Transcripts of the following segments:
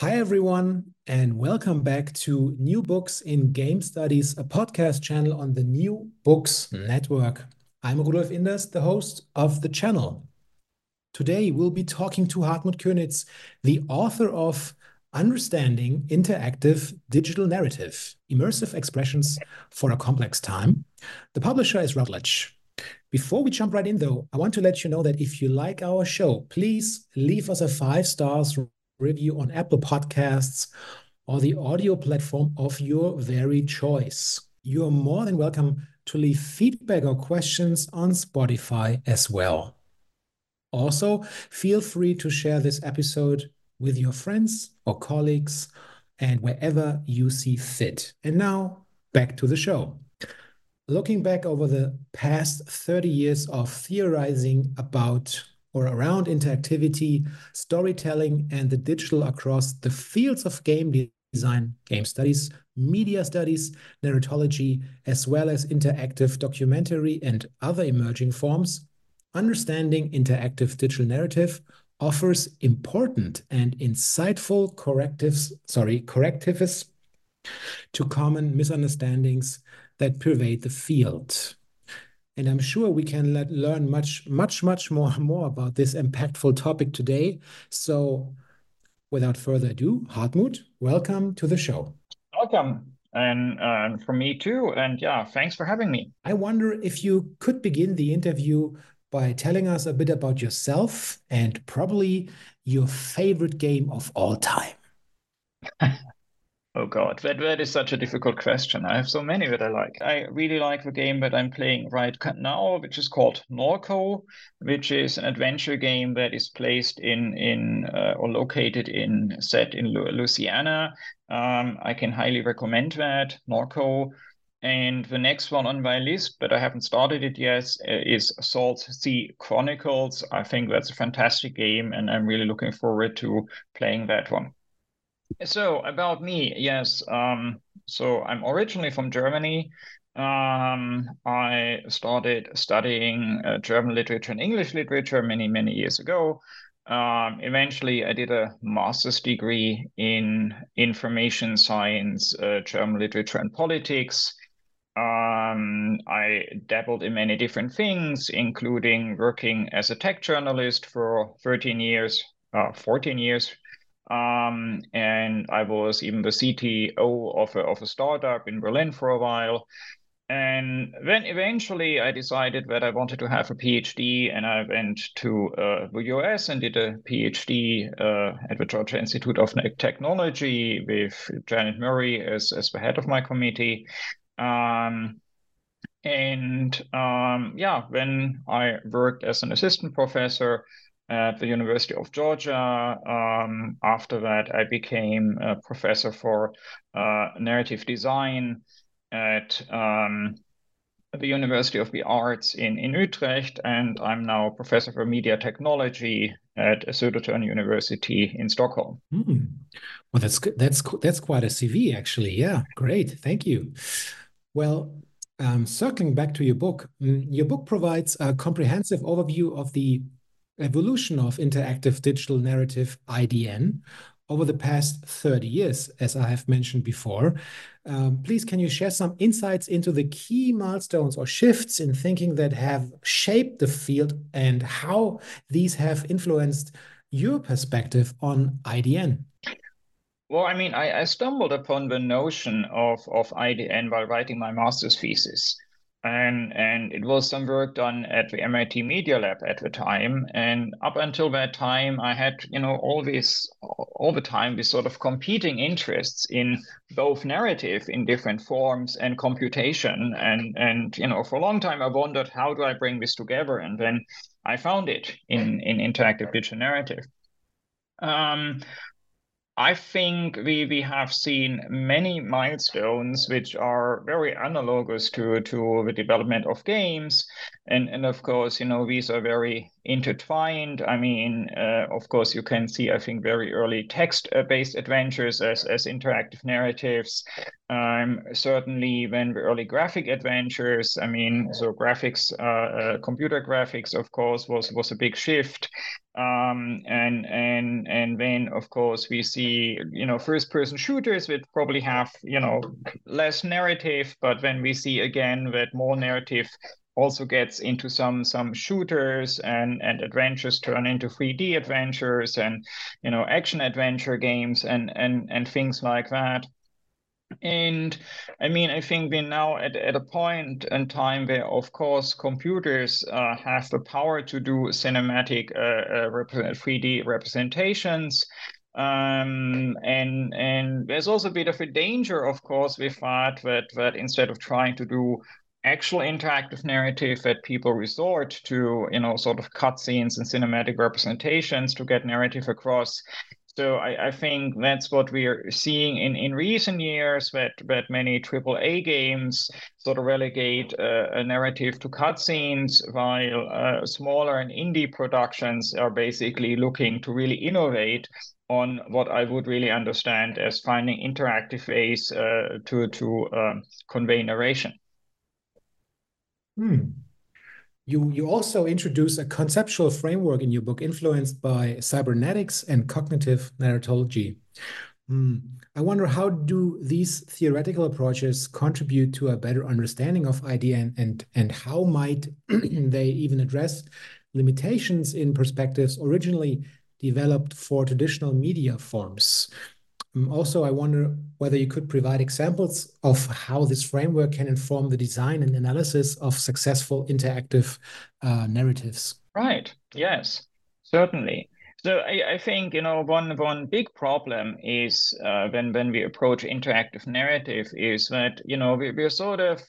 Hi, everyone, and welcome back to New Books in Game Studies, a podcast channel on the New Books Network. I'm Rudolf Inderst, the host of the channel. Today, we'll be talking to Hartmut Koenitz, the author of Understanding Interactive Digital Narrative Immersive Expressions for a Complex Time. The publisher is Routledge. Before we jump right in, though, I want to let you know that if you like our show, please leave us a five stars review on Apple Podcasts or the audio platform of your very choice. You are more than welcome to leave feedback or questions on Spotify as well. Also, feel free to share this episode with your friends or colleagues and wherever you see fit. And now, back to the show. Looking back over the past 30 years of theorizing about or around interactivity, storytelling, and the digital across the fields of game design, game studies, media studies, narratology, as well as interactive documentary and other emerging forms, understanding interactive digital narrative offers important and insightful correctives, sorry, correctives to common misunderstandings that pervade the field. And I'm sure we can let, learn much, much, much more, more about this impactful topic today. So without further ado, Hartmut, welcome to the show. Welcome. And uh, from me too. And yeah, thanks for having me. I wonder if you could begin the interview by telling us a bit about yourself and probably your favorite game of all time. Oh God, that that is such a difficult question. I have so many that I like. I really like the game that I'm playing right now, which is called Norco, which is an adventure game that is placed in in uh, or located in set in Louisiana. Um, I can highly recommend that Norco. And the next one on my list, but I haven't started it yet, is Saltsea Chronicles. I think that's a fantastic game, and I'm really looking forward to playing that one. So about me, yes. Um, so I'm originally from Germany. Um, I started studying uh, German literature and English literature many, many years ago. Um, eventually, I did a master's degree in information science, uh, German literature, and politics. Um, I dabbled in many different things, including working as a tech journalist for 13 years, uh, 14 years um, and I was even the CTO of a, of a startup in Berlin for a while. And then eventually I decided that I wanted to have a PhD, and I went to uh, the US and did a PhD uh, at the Georgia Institute of Technology with Janet Murray as, as the head of my committee. Um, and um, yeah, when I worked as an assistant professor, at the University of Georgia. Um, after that, I became a professor for uh, narrative design at um, the University of the Arts in, in Utrecht, and I'm now professor for media technology at Södertörn University in Stockholm. Mm. Well, that's that's that's quite a CV, actually. Yeah, great, thank you. Well, um, circling back to your book, mm, your book provides a comprehensive overview of the evolution of interactive digital narrative IDN over the past 30 years, as I have mentioned before. Um, please, can you share some insights into the key milestones or shifts in thinking that have shaped the field and how these have influenced your perspective on IDN? Well, I mean, I, I stumbled upon the notion of, of IDN while writing my master's thesis and and it was some work done at the MIT Media Lab at the time. And up until that time, I had you know all this all the time these sort of competing interests in both narrative in different forms and computation. And and you know for a long time I wondered how do I bring this together, and then I found it in in interactive digital narrative. Um, I think we, we have seen many milestones which are very analogous to, to the development of games. And, and of course, you know, these are very intertwined. I mean, uh, of course, you can see, I think, very early text-based adventures as, as interactive narratives. Um, certainly, when the early graphic adventures, I mean, so graphics, uh, uh, computer graphics, of course, was was a big shift. Um, and and and then, of course, we see, you know, first-person shooters which probably have, you know, less narrative, but when we see again that more narrative also gets into some some shooters and and adventures turn into 3D adventures and you know action adventure games and and and things like that. And I mean, I think we're now at, at a point in time where, of course, computers uh, have the power to do cinematic uh, uh, 3D representations. Um, and and there's also a bit of a danger, of course, with that, that that instead of trying to do actual interactive narrative that people resort to, you know, sort of cutscenes and cinematic representations to get narrative across. So I, I, think that's what we are seeing in, in recent years that, that many AAA games sort of relegate uh, a narrative to cutscenes, while uh, smaller and indie productions are basically looking to really innovate on what I would really understand as finding interactive ways uh, to, to um, convey narration. Hmm. You, you also introduce a conceptual framework in your book influenced by cybernetics and cognitive narratology. Hmm. I wonder how do these theoretical approaches contribute to a better understanding of IDN and, and how might they even address limitations in perspectives originally developed for traditional media forms? Um, also, I wonder whether you could provide examples of how this framework can inform the design and analysis of successful interactive uh, narratives. Right. Yes, certainly. So I, I, think you know one one big problem is uh, when when we approach interactive narrative is that you know we, we're sort of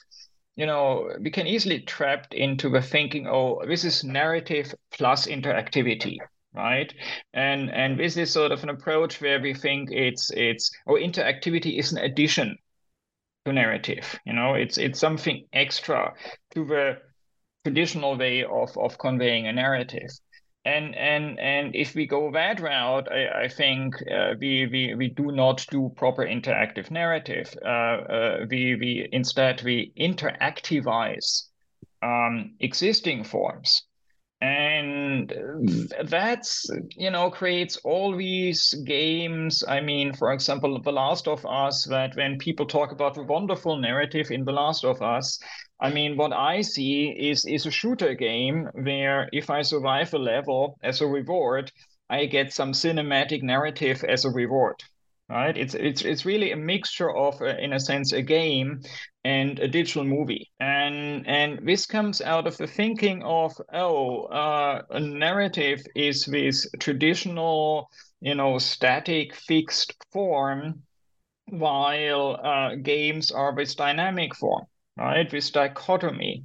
you know we can easily trapped into the thinking oh this is narrative plus interactivity right? And and this is sort of an approach where we think it's it's or interactivity is an addition to narrative you know? It's it's something extra to the traditional way of of conveying a narrative. And and and if we go that route i, I think uh, we, we we do not do proper interactive narrative. Uh, uh, we we instead we interactivize um, existing forms and that's you know creates all these games. I mean for example the last of us that when people talk about the wonderful narrative in the last of us i mean what i see is is a shooter game where if i survive a level as a reward i get some cinematic narrative as a reward right? It's it's it's really a mixture of uh, in a sense a game and a digital movie. And and this comes out of the thinking of oh, uh, a narrative is this traditional, you know, static fixed form, while uh, games are this dynamic form, right? This dichotomy.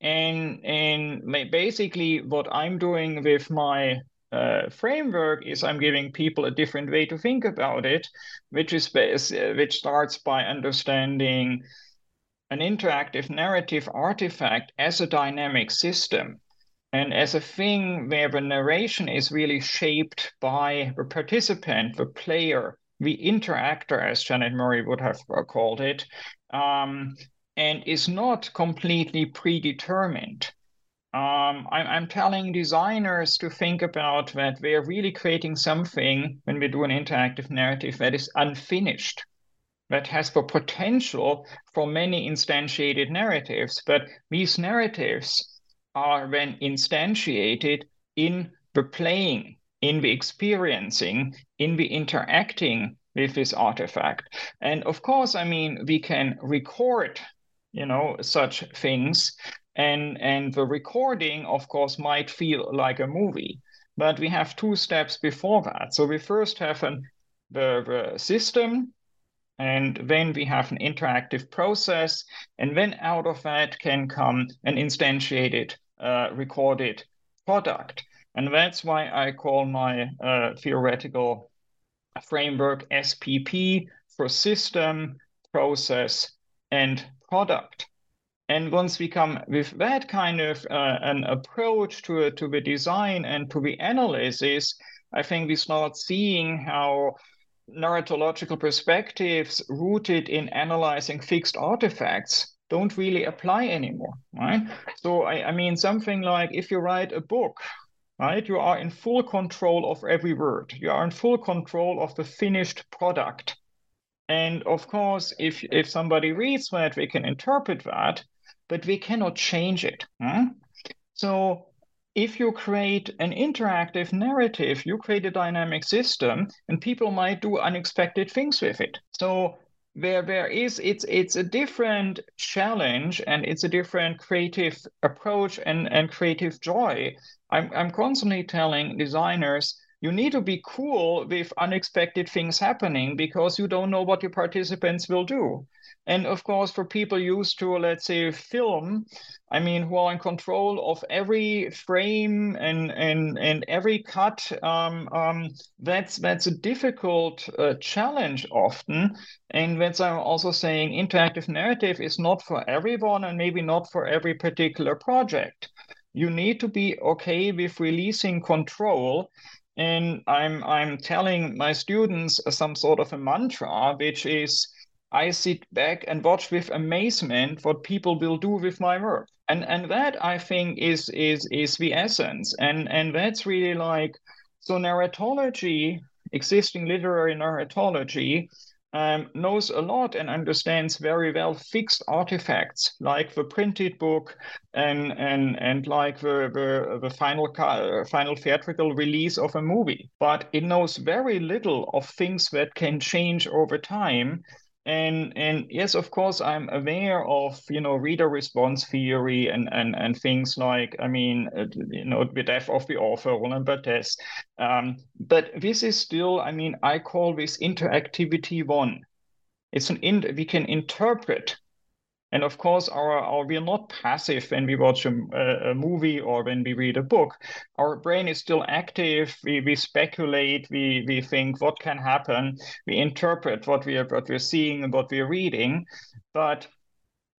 And and basically, what I'm doing with my uh, framework is I'm giving people a different way to think about it, which is which starts by understanding an interactive narrative artifact as a dynamic system and as a thing where the narration is really shaped by the participant, the player, the interactor, as Janet Murray would have called it, um, and is not completely predetermined. Um, I'm, I'm, telling designers to think about that we're really creating something when we do an interactive narrative that is unfinished, that has the potential for many instantiated narratives. But these narratives are then instantiated in the playing, in the experiencing, in the interacting with this artifact. And of course, I mean, we can record, you know, such things. And, and the recording, of course, might feel like a movie. But we have two steps before that. So we first have an, the, the system and then we have an interactive process. And then out of that can come an instantiated uh, recorded product. And that's why i call my uh, theoretical framework spp for system process and product. And once we come with that kind of uh, an approach to, to the design and to the analysis i think we start seeing how narratological perspectives rooted in analyzing fixed artifacts don't really apply anymore, right? So I, I mean something like if you write a book, right, you are in full control of every word. You are in full control of the finished product. And of course, if if somebody reads that, we can interpret that, but we cannot change it. Huh? So if you create an interactive narrative, you create a dynamic system, and people might do unexpected things with it. So there there is it's it's a different challenge and it's a different creative approach and and creative joy. I'm I'm constantly telling designers you need to be cool with unexpected things happening because you don't know what your participants will do. And of course, for people used to, let's say, film, I mean, who are in control of every frame and and and every cut, um, um, that's that's a difficult uh, challenge often. And that's I'm also saying interactive narrative is not for everyone and maybe not for every particular project. You need to be okay with releasing control and I'm I'm telling my students some sort of a mantra, which is I sit back and watch with amazement what people will do with my work. And and that I think is is is the essence. And and that's really like so narratology, existing literary narratology, um, knows a lot and understands very well fixed artifacts like the printed book and and and like the the, the final final theatrical release of a movie. But it knows very little of things that can change over time and and yes of course i'm aware of you know reader response theory and and and things like i mean uh, you know the death of the author roland barthes um, but this is still i mean i call this interactivity one. It's an in we can interpret and of course, our, our we are not passive when we watch a, a, movie or when we read a book. Our brain is still active. We, we speculate. We, we think what can happen. We interpret what we are what we're seeing and what we're reading. But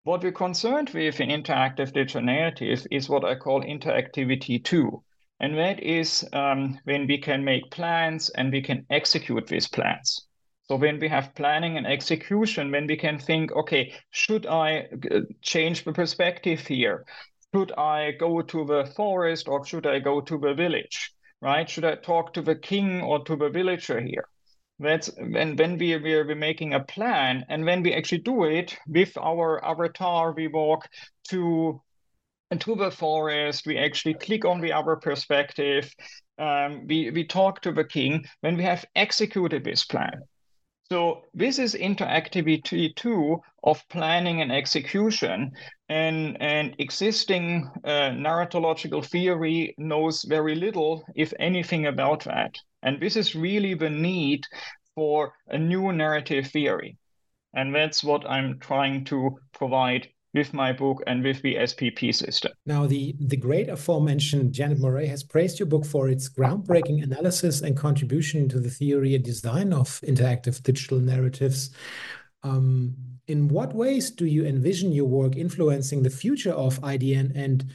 what we're concerned with in interactive digital narrative is what I call interactivity two. And that is um, when we can make plans and we can execute these plans. So when we have planning and execution, when we can think, okay, should I uh, change the perspective here? Should I go to the forest or should I go to the village? Right? Should I talk to the king or to the villager here? That's when when we we're making a plan, and when we actually do it with our avatar, we walk to to the forest. We actually click on the other perspective. Um, we we talk to the king when we have executed this plan. So this is interactivity too of planning and execution, and and existing uh, narratological theory knows very little, if anything, about that. And this is really the need for a new narrative theory, and that's what I'm trying to provide with my book and with the SPP system. Now, the, the great aforementioned Janet Murray has praised your book for its groundbreaking analysis and contribution to the theory and design of interactive digital narratives. Um, in what ways do you envision your work influencing the future of IDN and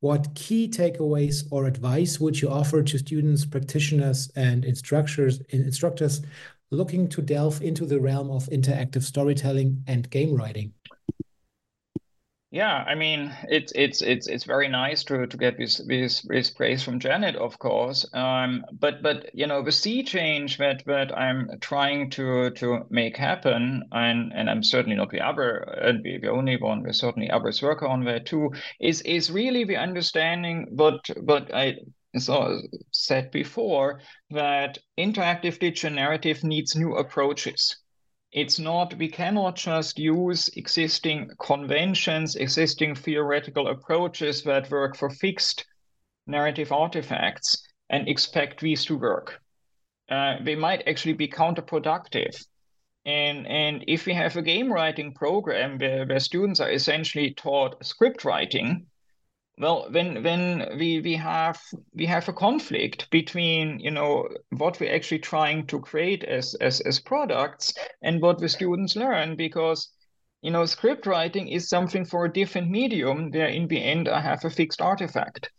what key takeaways or advice would you offer to students, practitioners, and instructors, instructors looking to delve into the realm of interactive storytelling and game writing? Yeah, I mean it's it's it's it's very nice to to get this this this praise from Janet, of course. Um, but but you know the sea change that that I'm trying to to make happen, and and I'm certainly not the other and the, the only one. There's certainly others work on that too. Is is really the understanding, but but I so said before that interactive digital narrative needs new approaches it's not we cannot just use existing conventions existing theoretical approaches that work for fixed narrative artifacts and expect these to work. Uh, they might actually be counterproductive. And and if we have a game writing program where, where students are essentially taught script writing well when when we we have we have a conflict between you know what we're actually trying to create as as as products and what the students learn because you know script writing is something for a different medium where in the end i have a fixed artifact.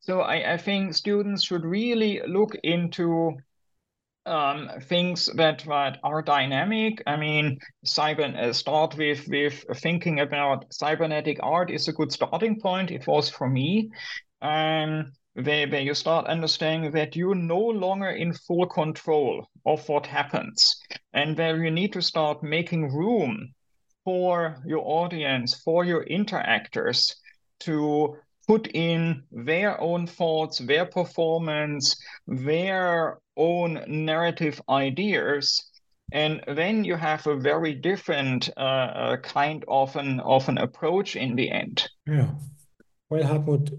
So i i think students should really look into um, things that, that are dynamic. I mean, cyber uh, start with with thinking about cybernetic art is a good starting point. It was for me. Um, where, where you start understanding that you're no longer in full control of what happens, and where you need to start making room for your audience, for your interactors to put in their own thoughts, their performance, their own narrative ideas and then you have a very different uh, uh, kind of an of an approach in the end. Yeah. Well hartmut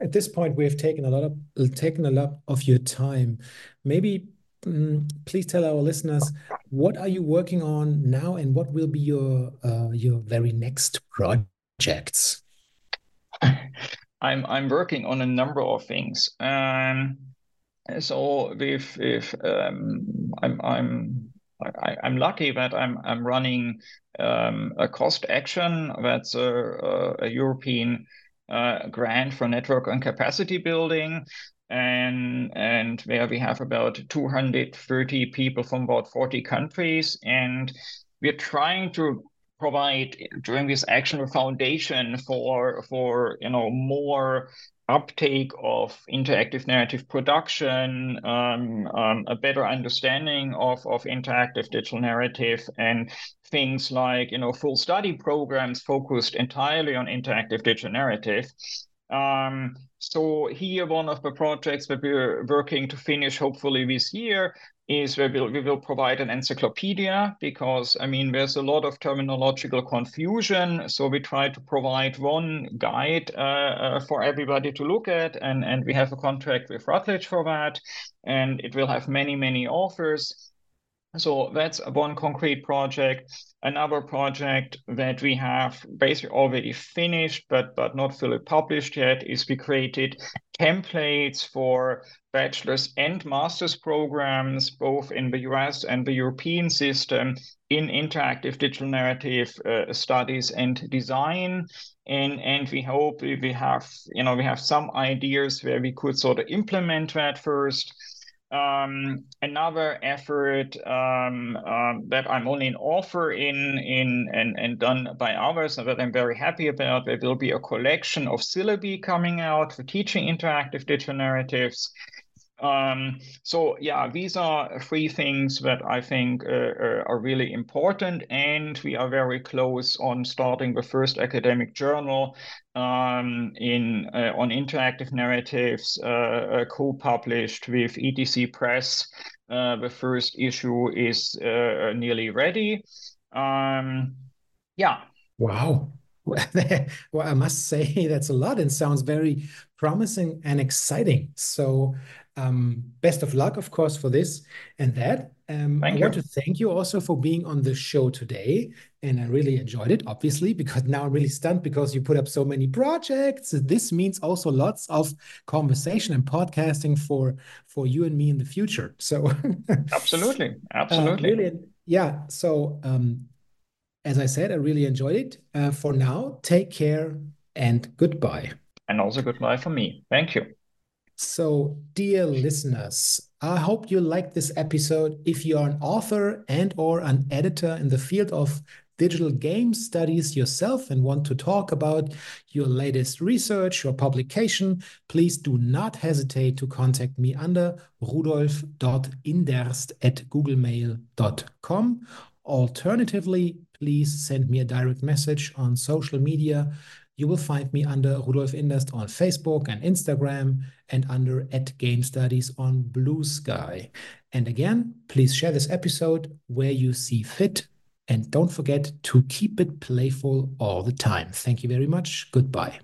at this point we have taken a lot of taken a lot of your time. Maybe um, please tell our listeners what are you working on now and what will be your uh, your very next projects? I'm i'm working on a number of things. Um, so with with um, I'm I'm I, am lucky that I'm I'm running um, a cost action that's a, a European uh, grant for network and capacity building, and and where we have about 230 people from about 40 countries, and we're trying to provide during this action a foundation for for you know more uptake of interactive narrative production, um, um, a better understanding of, of interactive digital narrative, and things like you know full study programs focused entirely on interactive digital narrative. Um, so here, one of the projects that we're working to finish hopefully this year is we will, we will provide an encyclopedia because I mean there's a lot of terminological confusion. So we try to provide one guide uh, uh, for everybody to look at, and and we have a contract with Routledge for that, and it will have many many authors. So that's one concrete project. Another project that we have basically already finished, but but not fully published yet, is we created templates for bachelor's and master's programs, both in the US and the European system, in interactive digital narrative uh, studies and design. And, and we hope we have, you know, we have some ideas where we could sort of implement that first um, another effort um, um, that I'm only an author in, in and, and done by others, and that I'm very happy about. There will be a collection of syllabi coming out for teaching interactive digital narratives. Um, so yeah, these are three things that I think uh, uh, are really important, and we are very close on starting the first academic journal um, in uh, on interactive narratives, uh, uh co-published with ETC Press. Uh, the first issue is nearly ready. Um, yeah. Wow. well, I must say that's a lot and sounds very promising and exciting. So um, best of luck, of course, for this and that. Um, I you. want to thank you also for being on the show today. And I really enjoyed it, obviously, because now I'm really stunned because you put up so many projects. This means also lots of conversation and podcasting for for you and me in the future. So absolutely, absolutely. Uh, really, yeah. So um, as I said, I really enjoyed it. Uh, for now, take care and goodbye. And also goodbye for me. Thank you. So, dear listeners, I hope you liked this episode. If you are an author and or an editor in the field of digital game studies yourself and want to talk about your latest research or publication, please do not hesitate to contact me under rudolf.inderst at googlemail.com. Alternatively, please send me a direct message on social media. You will find me under Rudolf Inderst on Facebook and Instagram and under at Game Studies on Bluesky. And again, please share this episode where you see fit and don't forget to keep it playful all the time. Thank you very much. Goodbye.